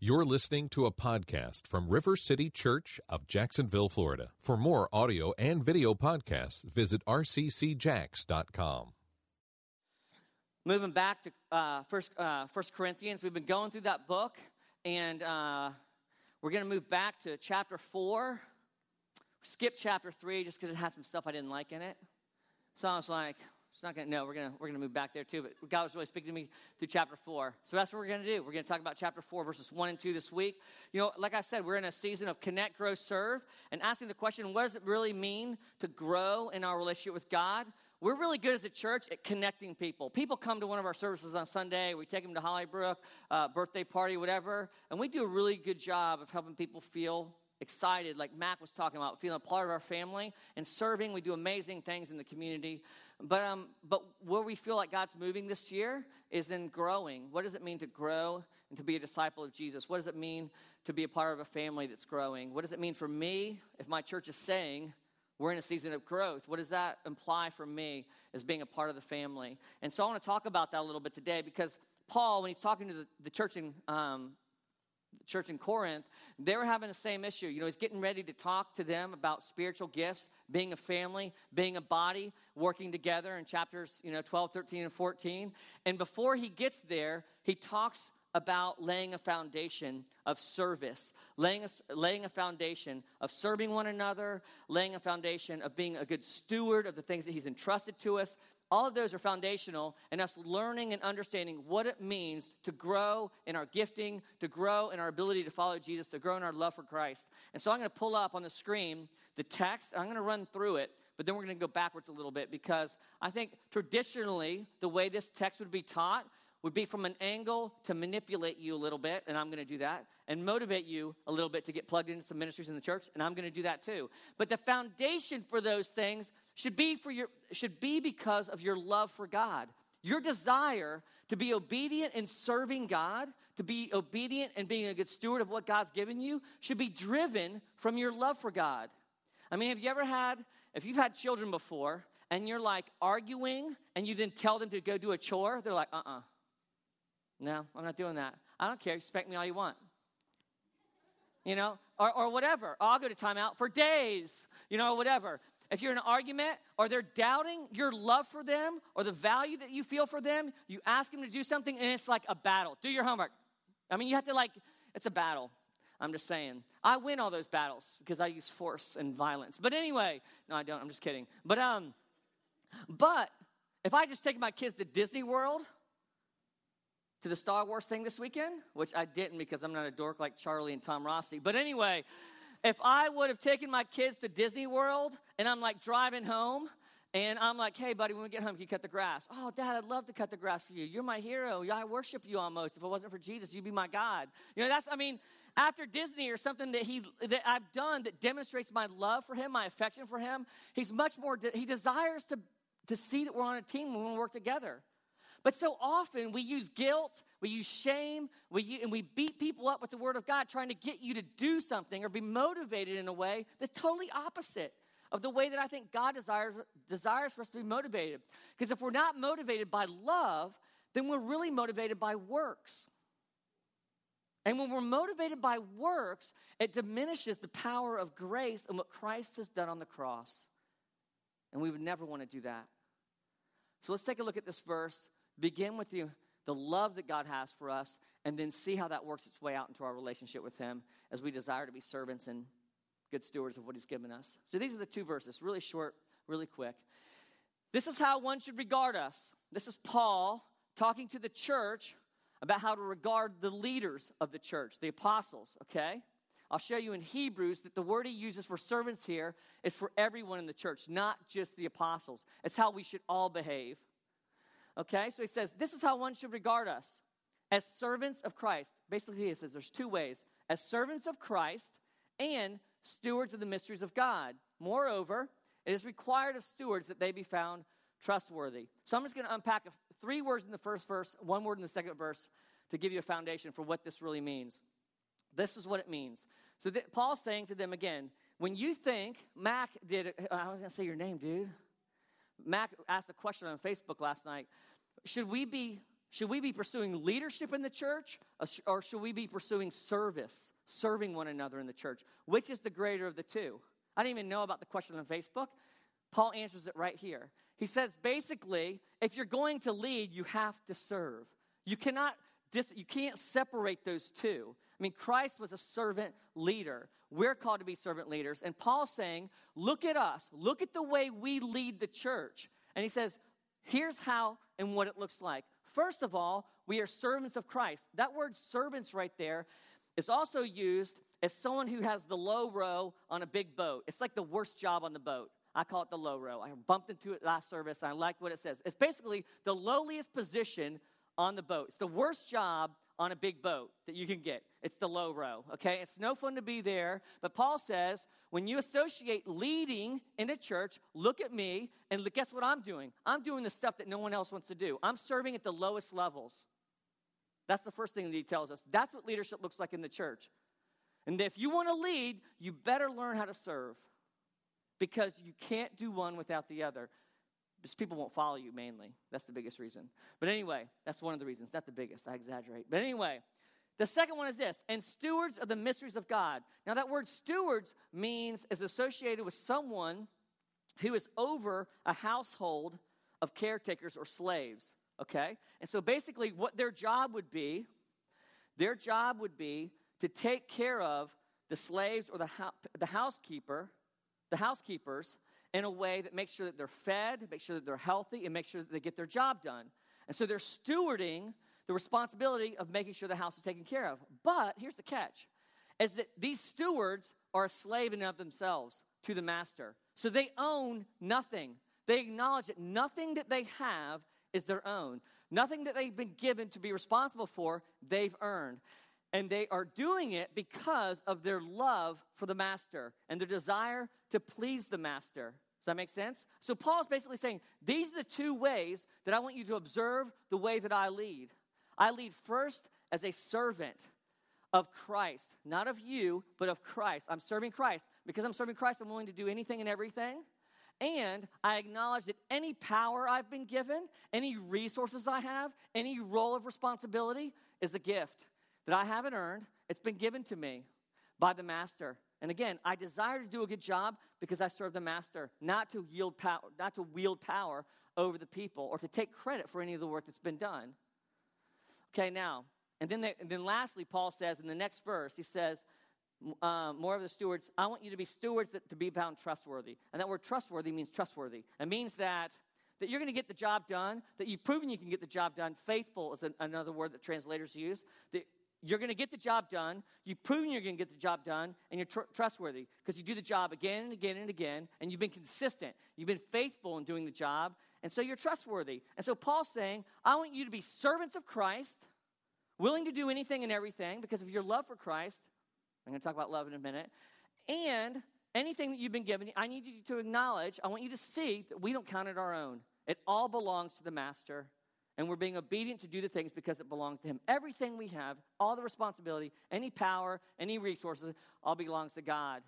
You're listening to a podcast from River City Church of Jacksonville, Florida. For more audio and video podcasts, visit rccjax.com. Moving back to uh, First, uh, First Corinthians, we've been going through that book, and uh, we're going to move back to chapter 4. Skip chapter 3 just because it had some stuff I didn't like in it. So I was like, it's not gonna no, we're gonna we're gonna move back there too. But God was really speaking to me through chapter four. So that's what we're gonna do. We're gonna talk about chapter four, verses one and two this week. You know, like I said, we're in a season of connect, grow, serve, and asking the question, what does it really mean to grow in our relationship with God? We're really good as a church at connecting people. People come to one of our services on Sunday. We take them to Hollybrook, uh, birthday party, whatever, and we do a really good job of helping people feel excited, like Mac was talking about, feeling a part of our family and serving. We do amazing things in the community. But, um, but where we feel like God's moving this year is in growing. What does it mean to grow and to be a disciple of Jesus? What does it mean to be a part of a family that's growing? What does it mean for me if my church is saying we're in a season of growth? What does that imply for me as being a part of the family? And so I want to talk about that a little bit today because Paul, when he's talking to the, the church in um, church in Corinth, they were having the same issue. You know, he's getting ready to talk to them about spiritual gifts, being a family, being a body, working together in chapters, you know, 12, 13, and 14. And before he gets there, he talks about laying a foundation of service, laying a, laying a foundation of serving one another, laying a foundation of being a good steward of the things that he's entrusted to us, all of those are foundational and us learning and understanding what it means to grow in our gifting, to grow in our ability to follow Jesus, to grow in our love for Christ. And so I'm going to pull up on the screen the text. I'm going to run through it, but then we're going to go backwards a little bit because I think traditionally the way this text would be taught would be from an angle to manipulate you a little bit, and I'm going to do that, and motivate you a little bit to get plugged into some ministries in the church, and I'm going to do that too. But the foundation for those things should be for your should be because of your love for God. Your desire to be obedient in serving God, to be obedient and being a good steward of what God's given you, should be driven from your love for God. I mean, have you ever had, if you've had children before, and you're like arguing, and you then tell them to go do a chore, they're like, uh uh no, I'm not doing that. I don't care. expect me all you want. You know, or, or whatever. I'll go to timeout for days, you know, whatever. If you're in an argument or they're doubting your love for them or the value that you feel for them, you ask them to do something and it's like a battle. Do your homework. I mean, you have to like, it's a battle. I'm just saying. I win all those battles because I use force and violence. But anyway, no, I don't. I'm just kidding. But um, but if I just take my kids to Disney World, to the Star Wars thing this weekend, which I didn't because I'm not a dork like Charlie and Tom Rossi. But anyway, if I would have taken my kids to Disney World and I'm like driving home and I'm like, hey, buddy, when we get home, can you cut the grass? Oh, Dad, I'd love to cut the grass for you. You're my hero. I worship you almost. If it wasn't for Jesus, you'd be my God. You know, that's, I mean, after Disney or something that he that I've done that demonstrates my love for him, my affection for him, he's much more. He desires to to see that we're on a team when we work together. But so often we use guilt, we use shame, we, and we beat people up with the Word of God trying to get you to do something or be motivated in a way that's totally opposite of the way that I think God desires, desires for us to be motivated. Because if we're not motivated by love, then we're really motivated by works. And when we're motivated by works, it diminishes the power of grace and what Christ has done on the cross. And we would never want to do that. So let's take a look at this verse begin with the, the love that God has for us, and then see how that works its way out into our relationship with Him as we desire to be servants and good stewards of what He's given us. So these are the two verses, really short, really quick. This is how one should regard us. This is Paul talking to the church about how to regard the leaders of the church, the apostles, okay? I'll show you in Hebrews that the word he uses for servants here is for everyone in the church, not just the apostles. It's how we should all behave. Okay, so he says, This is how one should regard us as servants of Christ. Basically, he says there's two ways as servants of Christ and stewards of the mysteries of God. Moreover, it is required of stewards that they be found trustworthy. So I'm just going to unpack three words in the first verse, one word in the second verse to give you a foundation for what this really means. This is what it means. So th- Paul's saying to them again, when you think Mac did, I was going to say your name, dude. Mac asked a question on Facebook last night. Should we be Should we be pursuing leadership in the church or should we be pursuing service, serving one another in the church? Which is the greater of the two? I didn't even know about the question on Facebook. Paul answers it right here. He says basically, if you're going to lead, you have to serve. You cannot dis- you can't separate those two. I mean, Christ was a servant leader. We're called to be servant leaders. And Paul's saying, look at us. Look at the way we lead the church. And he says, here's how and what it looks like. First of all, we are servants of Christ. That word servants right there is also used as someone who has the low row on a big boat. It's like the worst job on the boat. I call it the low row. I bumped into it last service I like what it says. It's basically the lowliest position on the boat. It's the worst job on a big boat that you can get. It's the low row, okay? It's no fun to be there. But Paul says, when you associate leading in a church, look at me and guess what I'm doing? I'm doing the stuff that no one else wants to do. I'm serving at the lowest levels. That's the first thing that he tells us. That's what leadership looks like in the church. And if you want to lead, you better learn how to serve because you can't do one without the other. Because people won't follow you mainly. That's the biggest reason. But anyway, that's one of the reasons. Not the biggest, I exaggerate. But anyway, the second one is this and stewards of the mysteries of God. Now, that word stewards means is associated with someone who is over a household of caretakers or slaves, okay? And so basically, what their job would be, their job would be to take care of the slaves or the, the housekeeper, the housekeepers, in a way that makes sure that they're fed, make sure that they're healthy, and make sure that they get their job done. And so they're stewarding the responsibility of making sure the house is taken care of. But here's the catch is that these stewards are a slave in of themselves to the master. So they own nothing. They acknowledge that nothing that they have is their own. Nothing that they've been given to be responsible for, they've earned. And they are doing it because of their love for the master and their desire to please the master. Does that make sense? So Paul's basically saying these are the two ways that I want you to observe the way that I lead. I lead first as a servant of Christ, not of you, but of Christ. I'm serving Christ. Because I'm serving Christ, I'm willing to do anything and everything. And I acknowledge that any power I've been given, any resources I have, any role of responsibility is a gift that I haven't earned. It's been given to me by the master. And again, I desire to do a good job because I serve the master, not to yield power, not to wield power over the people or to take credit for any of the work that's been done. Okay, now, and then, they, and then lastly, Paul says in the next verse, he says, uh, more of the stewards, I want you to be stewards that, to be found trustworthy. And that word trustworthy means trustworthy. It means that, that you're going to get the job done, that you've proven you can get the job done. Faithful is an, another word that translators use. That you're going to get the job done. You've proven you're going to get the job done, and you're tr- trustworthy because you do the job again and again and again, and you've been consistent. You've been faithful in doing the job, and so you're trustworthy. And so Paul's saying, I want you to be servants of Christ, willing to do anything and everything because of your love for Christ. I'm going to talk about love in a minute. And anything that you've been given, I need you to acknowledge, I want you to see that we don't count it our own. It all belongs to the Master and we're being obedient to do the things because it belongs to Him. Everything we have, all the responsibility, any power, any resources, all belongs to God.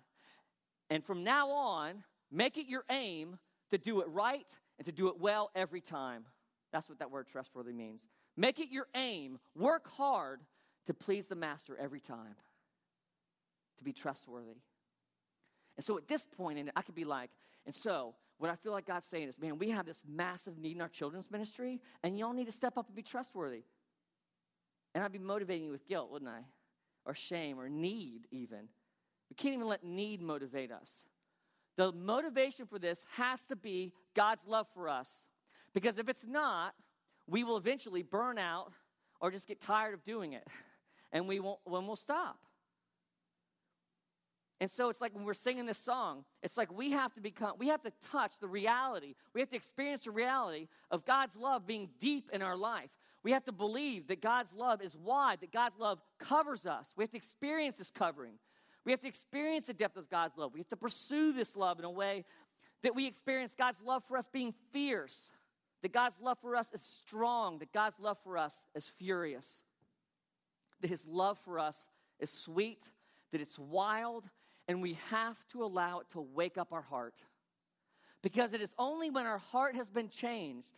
And from now on, make it your aim to do it right and to do it well every time. That's what that word trustworthy means. Make it your aim. Work hard to please the Master every time, to be trustworthy. And so at this point, and I could be like, and so what I feel like God's saying is, man, we have this massive need in our children's ministry, and y'all need to step up and be trustworthy. And I'd be motivating you with guilt, wouldn't I? Or shame, or need, even. We can't even let need motivate us. The motivation for this has to be God's love for us. Because if it's not, we will eventually burn out or just get tired of doing it. And we won't, when we'll stop. And so it's like when we're singing this song, it's like we have to become, we have to touch the reality. We have to experience the reality of God's love being deep in our life. We have to believe that God's love is wide, that God's love covers us. We have to experience this covering. We have to experience the depth of God's love. We have to pursue this love in a way that we experience God's love for us being fierce, that God's love for us is strong, that God's love for us is furious, that His love for us is sweet, that it's wild, and we have to allow it to wake up our heart. Because it is only when our heart has been changed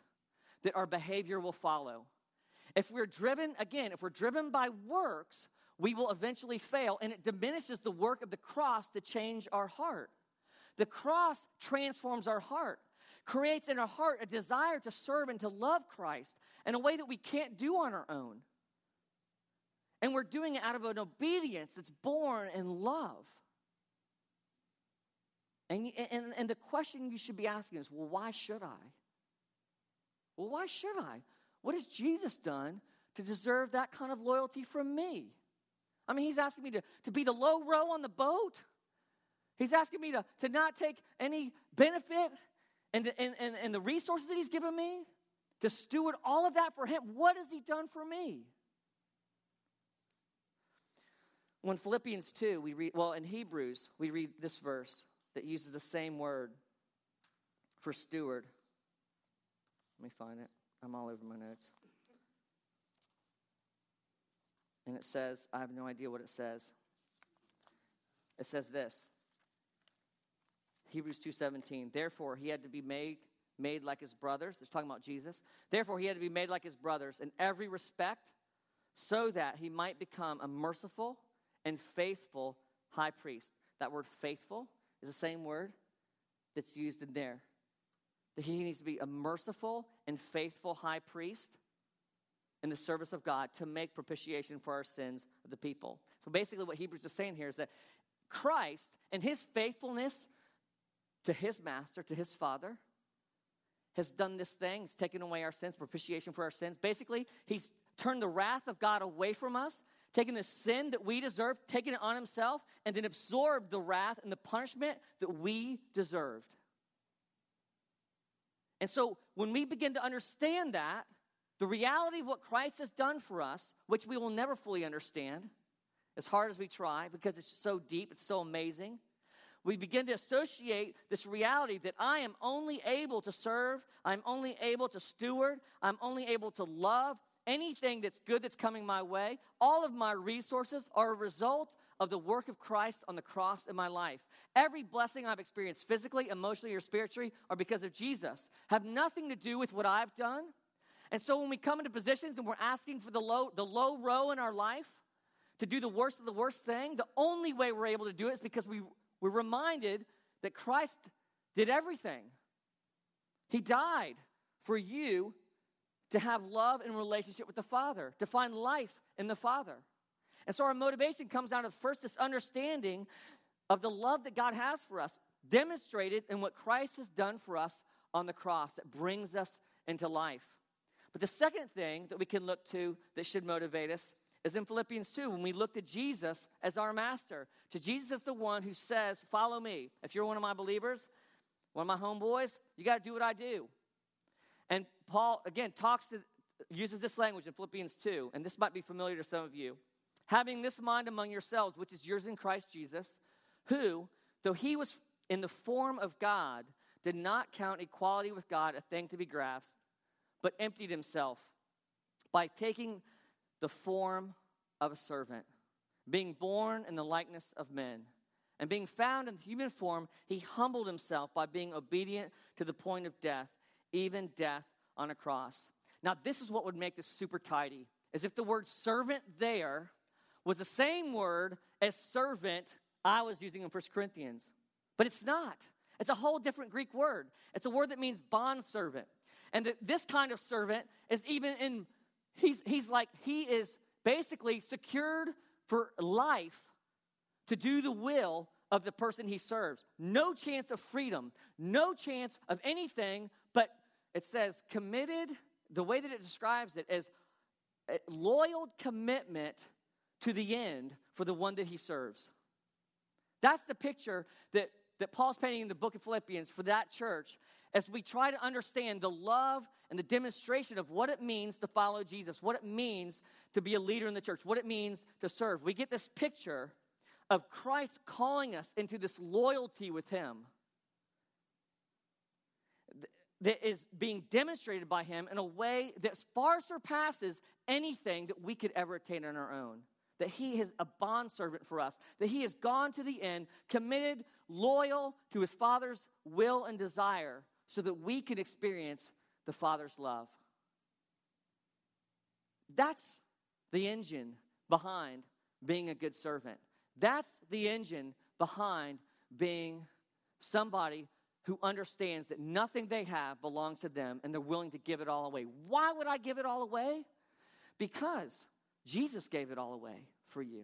that our behavior will follow. If we're driven, again, if we're driven by works, we will eventually fail, and it diminishes the work of the cross to change our heart. The cross transforms our heart, creates in our heart a desire to serve and to love Christ in a way that we can't do on our own. And we're doing it out of an obedience that's born in love. And, and, and the question you should be asking is well, why should I? Well, why should I? What has Jesus done to deserve that kind of loyalty from me? I mean, he's asking me to, to be the low row on the boat. He's asking me to, to not take any benefit and, and, and, and the resources that he's given me, to steward all of that for him. What has he done for me? When Philippians 2, we read, well, in Hebrews, we read this verse that uses the same word for steward. Let me find it. I'm all over my notes. And it says, I have no idea what it says. It says this. Hebrews 2:17. Therefore he had to be made made like his brothers. It's talking about Jesus. Therefore he had to be made like his brothers in every respect so that he might become a merciful and faithful high priest. That word faithful is the same word that's used in there. That he needs to be a merciful and faithful high priest in the service of God to make propitiation for our sins of the people. So basically, what Hebrews is saying here is that Christ and his faithfulness to his master, to his father, has done this thing. He's taken away our sins, propitiation for our sins. Basically, he's turned the wrath of God away from us, taken the sin that we deserve, taking it on himself, and then absorbed the wrath and the punishment that we deserved. And so when we begin to understand that, the reality of what Christ has done for us, which we will never fully understand, as hard as we try, because it's so deep, it's so amazing, we begin to associate this reality that I am only able to serve, I'm only able to steward, I'm only able to love anything that's good that's coming my way. All of my resources are a result of the work of Christ on the cross in my life. Every blessing I've experienced physically, emotionally, or spiritually are because of Jesus. Have nothing to do with what I've done. And so when we come into positions and we're asking for the low, the low row in our life to do the worst of the worst thing, the only way we're able to do it is because we, we're reminded that Christ did everything. He died for you to have love and relationship with the Father, to find life in the Father. And so our motivation comes out of first this understanding of the love that God has for us, demonstrated in what Christ has done for us on the cross that brings us into life. But the second thing that we can look to that should motivate us is in Philippians 2 when we look to Jesus as our master. To Jesus as the one who says, Follow me. If you're one of my believers, one of my homeboys, you got to do what I do. And Paul, again, talks to, uses this language in Philippians 2, and this might be familiar to some of you. Having this mind among yourselves, which is yours in Christ Jesus, who, though he was in the form of God, did not count equality with God a thing to be grasped, but emptied himself by taking the form of a servant, being born in the likeness of men. And being found in the human form, he humbled himself by being obedient to the point of death, even death on a cross. Now, this is what would make this super tidy, as if the word servant there was the same word as servant I was using in First Corinthians. But it's not. It's a whole different Greek word. It's a word that means bond servant. And the, this kind of servant is even in, he's, he's like, he is basically secured for life to do the will of the person he serves. No chance of freedom, no chance of anything it says committed, the way that it describes it is loyal commitment to the end for the one that he serves. That's the picture that, that Paul's painting in the book of Philippians for that church as we try to understand the love and the demonstration of what it means to follow Jesus, what it means to be a leader in the church, what it means to serve. We get this picture of Christ calling us into this loyalty with him that is being demonstrated by him in a way that far surpasses anything that we could ever attain on our own. That he is a bondservant for us, that he has gone to the end, committed, loyal to his Father's will and desire, so that we can experience the Father's love. That's the engine behind being a good servant. That's the engine behind being somebody who understands that nothing they have belongs to them and they're willing to give it all away. Why would I give it all away? Because Jesus gave it all away for you.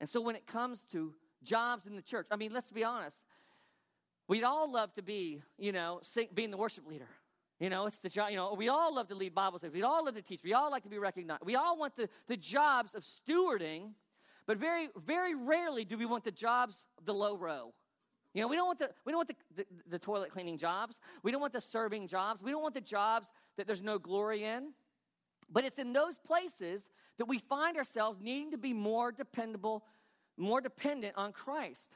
And so when it comes to jobs in the church, I mean, let's be honest. We'd all love to be, you know, sing, being the worship leader. You know, it's the job, you know, we all love to lead Bible studies. We all love to teach. We all like to be recognized. We all want the, the jobs of stewarding, but very, very rarely do we want the jobs of the low row. You know, we don't want the we don't want the, the, the toilet cleaning jobs. We don't want the serving jobs. We don't want the jobs that there's no glory in. But it's in those places that we find ourselves needing to be more dependable, more dependent on Christ.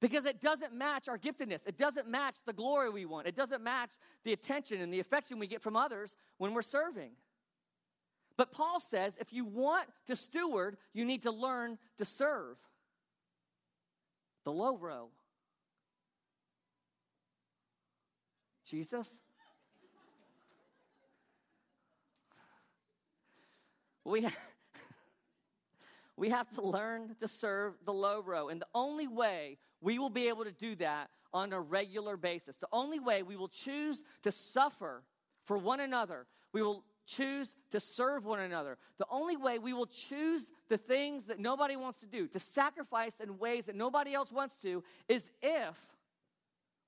Because it doesn't match our giftedness. It doesn't match the glory we want. It doesn't match the attention and the affection we get from others when we're serving. But Paul says if you want to steward, you need to learn to serve. The low row. Jesus? We, we have to learn to serve the low row. And the only way we will be able to do that on a regular basis, the only way we will choose to suffer for one another, we will choose to serve one another. The only way we will choose the things that nobody wants to do, to sacrifice in ways that nobody else wants to, is if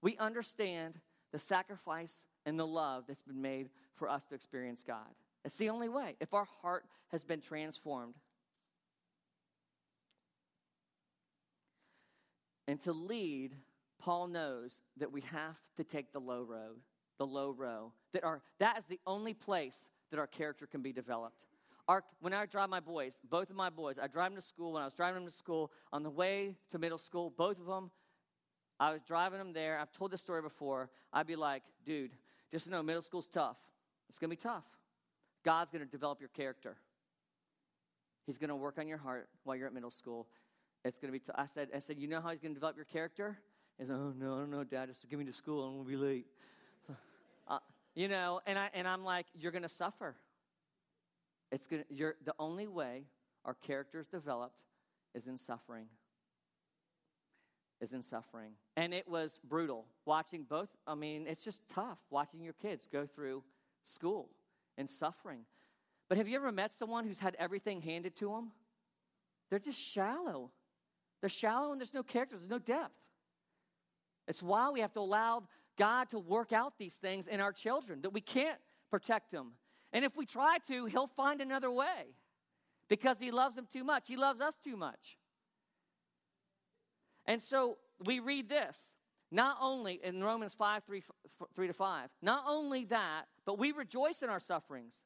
we understand the sacrifice and the love that's been made for us to experience God. It's the only way. If our heart has been transformed. And to lead, Paul knows that we have to take the low road, the low row. That are that is the only place that our character can be developed. Our, when I drive my boys, both of my boys, I drive them to school. When I was driving them to school, on the way to middle school, both of them, I was driving them there. I've told this story before. I'd be like, dude, just know middle school's tough. It's going to be tough. God's going to develop your character. He's going to work on your heart while you're at middle school. It's going to be. T- I said. I said. You know how he's going to develop your character? He said, "Oh no, I don't know, Dad. Just give me to school. I'm going to be late." You know, and I and I'm like, "You're going to suffer. It's gonna, You're the only way our character is developed is in suffering. Is in suffering, and it was brutal watching both. I mean, it's just tough watching your kids go through school and suffering. But have you ever met someone who's had everything handed to them? They're just shallow. They're shallow and there's no character, there's no depth. It's why we have to allow God to work out these things in our children, that we can't protect them. And if we try to, He'll find another way because He loves them too much. He loves us too much. And so we read this not only in Romans 5 3, 3 to 5, not only that, but we rejoice in our sufferings.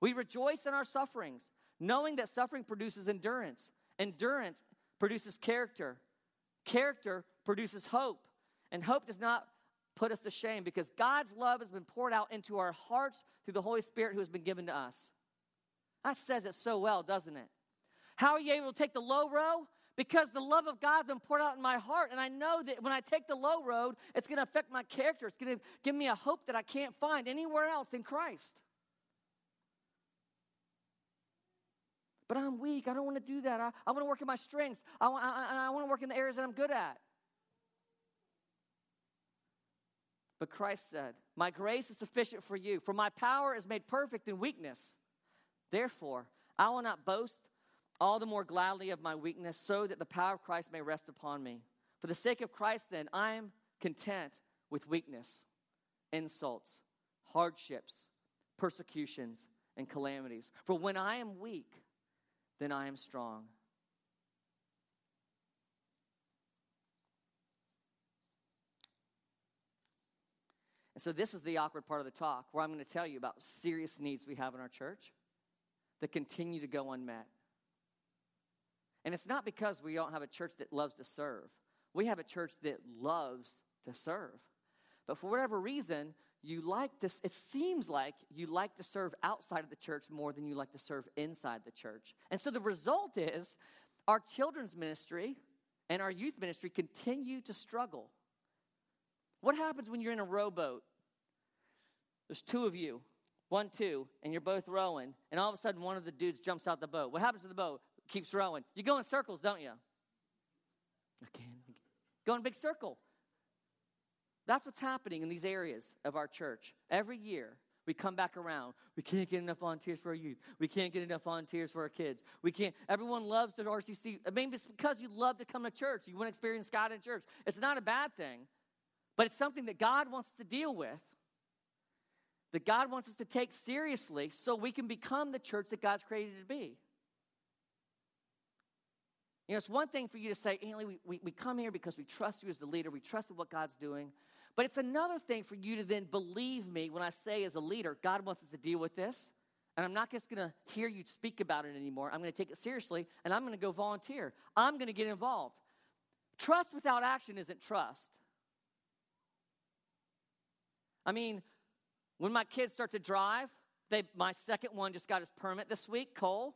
We rejoice in our sufferings, knowing that suffering produces endurance. Endurance produces character. Character produces hope. And hope does not put us to shame because God's love has been poured out into our hearts through the Holy Spirit who has been given to us. That says it so well, doesn't it? How are you able to take the low row? because the love of God's been poured out in my heart. And I know that when I take the low road, it's going to affect my character. It's going to give me a hope that I can't find anywhere else in Christ. But I'm weak. I don't want to do that. I, I want to work in my strengths. I, I, I want to work in the areas that I'm good at. But Christ said, My grace is sufficient for you, for my power is made perfect in weakness. Therefore, I will not boast all the more gladly of my weakness, so that the power of Christ may rest upon me. For the sake of Christ, then, I am content with weakness, insults, hardships, persecutions, and calamities. For when I am weak, then I am strong. So, this is the awkward part of the talk where I'm going to tell you about serious needs we have in our church that continue to go unmet. And it's not because we don't have a church that loves to serve. We have a church that loves to serve. But for whatever reason, you like to, it seems like you like to serve outside of the church more than you like to serve inside the church. And so the result is our children's ministry and our youth ministry continue to struggle. What happens when you're in a rowboat? There's two of you, one, two, and you're both rowing, and all of a sudden one of the dudes jumps out the boat. What happens to the boat? Keeps rowing. You go in circles, don't you? Again, go in a big circle. That's what's happening in these areas of our church. Every year, we come back around. We can't get enough volunteers for our youth. We can't get enough volunteers for our kids. We can't. Everyone loves the RCC. I mean, it's because you love to come to church. You want to experience God in church. It's not a bad thing, but it's something that God wants to deal with. That God wants us to take seriously so we can become the church that God's created to be. You know, it's one thing for you to say, Antley, we, we, we come here because we trust you as the leader, we trust in what God's doing. But it's another thing for you to then believe me when I say, as a leader, God wants us to deal with this. And I'm not just going to hear you speak about it anymore. I'm going to take it seriously and I'm going to go volunteer. I'm going to get involved. Trust without action isn't trust. I mean, when my kids start to drive, they, my second one just got his permit this week, Cole.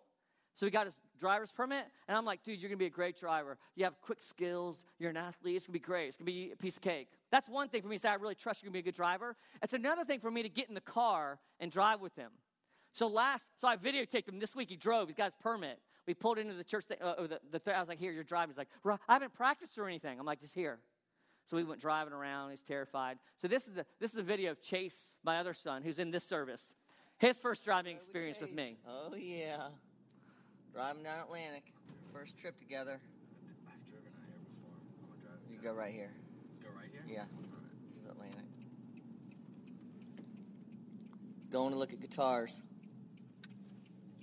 So he got his driver's permit, and I'm like, dude, you're gonna be a great driver. You have quick skills, you're an athlete, it's gonna be great. It's gonna be a piece of cake. That's one thing for me to say, I really trust you're gonna be a good driver. It's another thing for me to get in the car and drive with him. So last, so I videotaped him this week. He drove, he's got his permit. We pulled into the church, uh, the, the, I was like, here, you're driving. He's like, I haven't practiced or anything. I'm like, just here. So we went driving around. He's terrified. So this is a, this is a video of Chase, my other son, who's in this service. His first driving experience with me. Oh, yeah. Driving down Atlantic, first trip together. I've driven out here before. I'm gonna drive. You go right here. Go right here. Yeah, this is Atlantic. Going to look at guitars.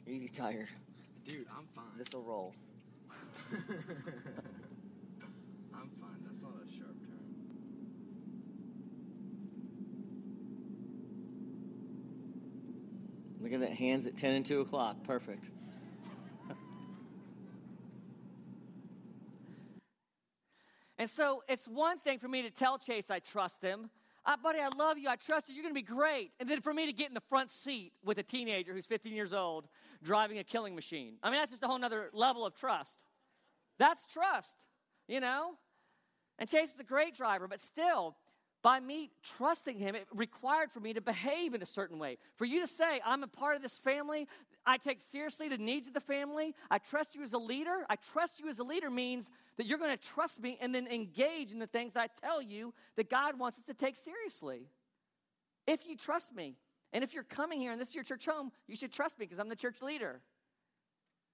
Easy tired. Dude, I'm fine. This will roll. I'm fine. That's not a sharp turn. Look at that hands at 10 and 2 o'clock. Perfect. And so it's one thing for me to tell Chase I trust him. Uh, buddy, I love you. I trust you. You're going to be great. And then for me to get in the front seat with a teenager who's 15 years old driving a killing machine. I mean, that's just a whole other level of trust. That's trust, you know? And Chase is a great driver, but still, by me trusting him, it required for me to behave in a certain way. For you to say, I'm a part of this family, I take seriously the needs of the family. I trust you as a leader. I trust you as a leader means that you're going to trust me and then engage in the things I tell you that God wants us to take seriously. If you trust me, and if you're coming here and this is your church home, you should trust me because I'm the church leader.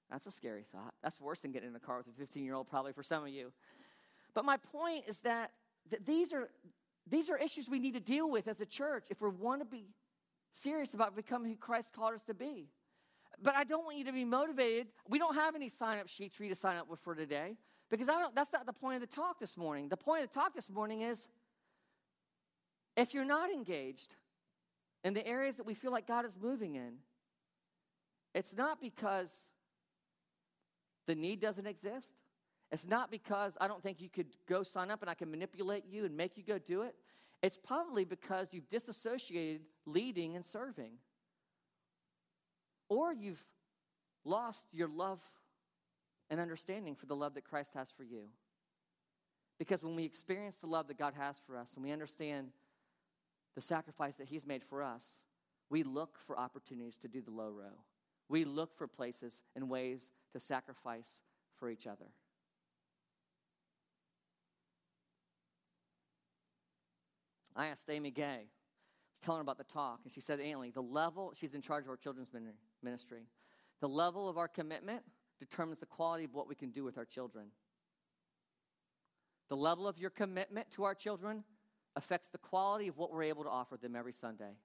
That's a scary thought. That's worse than getting in a car with a 15 year old, probably for some of you. But my point is that, that these, are, these are issues we need to deal with as a church if we want to be serious about becoming who Christ called us to be. But I don't want you to be motivated. We don't have any sign up sheets for you to sign up with for today because I don't, that's not the point of the talk this morning. The point of the talk this morning is if you're not engaged in the areas that we feel like God is moving in, it's not because the need doesn't exist. It's not because I don't think you could go sign up and I can manipulate you and make you go do it. It's probably because you've disassociated leading and serving or you've lost your love and understanding for the love that Christ has for you. Because when we experience the love that God has for us and we understand the sacrifice that He's made for us, we look for opportunities to do the low row. We look for places and ways to sacrifice for each other. I asked Amy Gay, I was telling her about the talk, and she said, Antley, the level, she's in charge of our children's ministry. The level of our commitment determines the quality of what we can do with our children. The level of your commitment to our children affects the quality of what we're able to offer them every Sunday.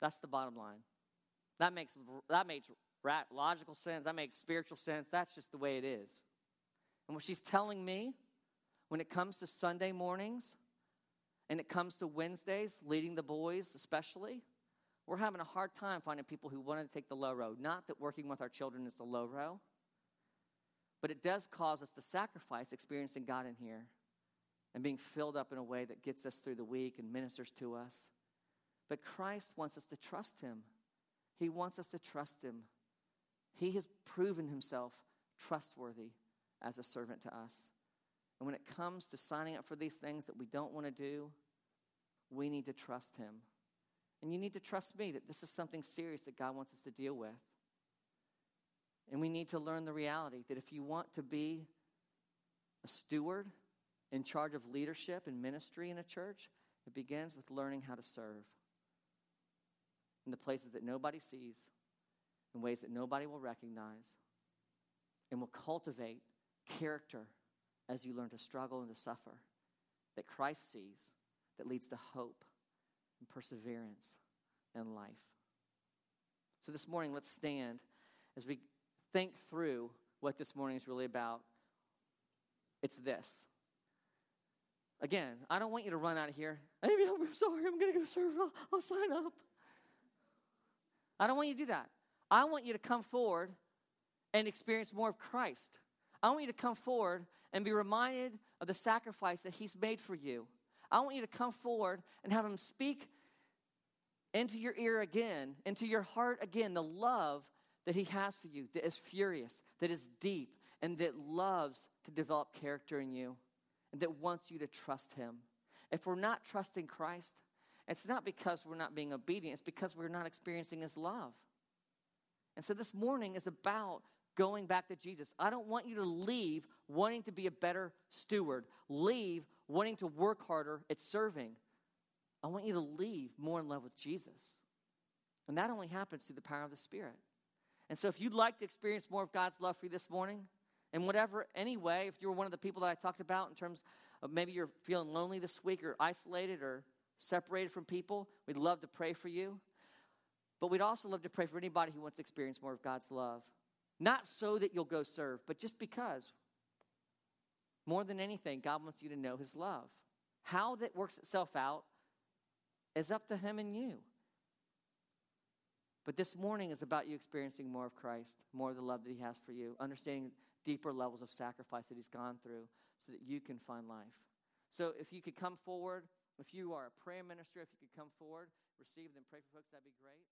That's the bottom line. That makes, that makes logical sense. That makes spiritual sense. That's just the way it is. And what she's telling me when it comes to Sunday mornings and it comes to Wednesdays, leading the boys especially, we're having a hard time finding people who want to take the low road. Not that working with our children is the low row, but it does cause us to sacrifice experiencing God in here and being filled up in a way that gets us through the week and ministers to us. But Christ wants us to trust Him. He wants us to trust Him. He has proven Himself trustworthy as a servant to us. And when it comes to signing up for these things that we don't want to do, we need to trust Him And you need to trust me that this is something serious that God wants us to deal with. And we need to learn the reality that if you want to be a steward in charge of leadership and ministry in a church, it begins with learning how to serve in the places that nobody sees, in ways that nobody will recognize, and will cultivate character as you learn to struggle and to suffer that Christ sees that leads to hope and perseverance in life. So this morning, let's stand as we think through what this morning is really about. It's this. Again, I don't want you to run out of here. Maybe I'm sorry, I'm going to go serve. I'll, I'll sign up. I don't want you to do that. I want you to come forward and experience more of Christ. I want you to come forward and be reminded of the sacrifice that He's made for you. I want you to come forward and have Him speak into your ear again, into your heart again, the love that He has for you that is furious, that is deep, and that loves to develop character in you, and that wants you to trust Him. If we're not trusting Christ, it's not because we're not being obedient, it's because we're not experiencing His love. And so this morning is about going back to Jesus. I don't want you to leave wanting to be a better steward, leave wanting to work harder at serving. I want you to leave more in love with Jesus. And that only happens through the power of the Spirit. And so if you'd like to experience more of God's love for you this morning, in whatever, any way, if you're one of the people that I talked about in terms of maybe you're feeling lonely this week or isolated or separated from people, we'd love to pray for you. But we'd also love to pray for anybody who wants to experience more of God's love. Not so that you'll go serve, but just because. More than anything, God wants you to know His love. How that works itself out is up to Him and you. But this morning is about you experiencing more of Christ, more of the love that He has for you, understanding deeper levels of sacrifice that He's gone through so that you can find life. So if you could come forward, if you are a prayer minister, if you could come forward, receive them, pray for folks, that'd be great.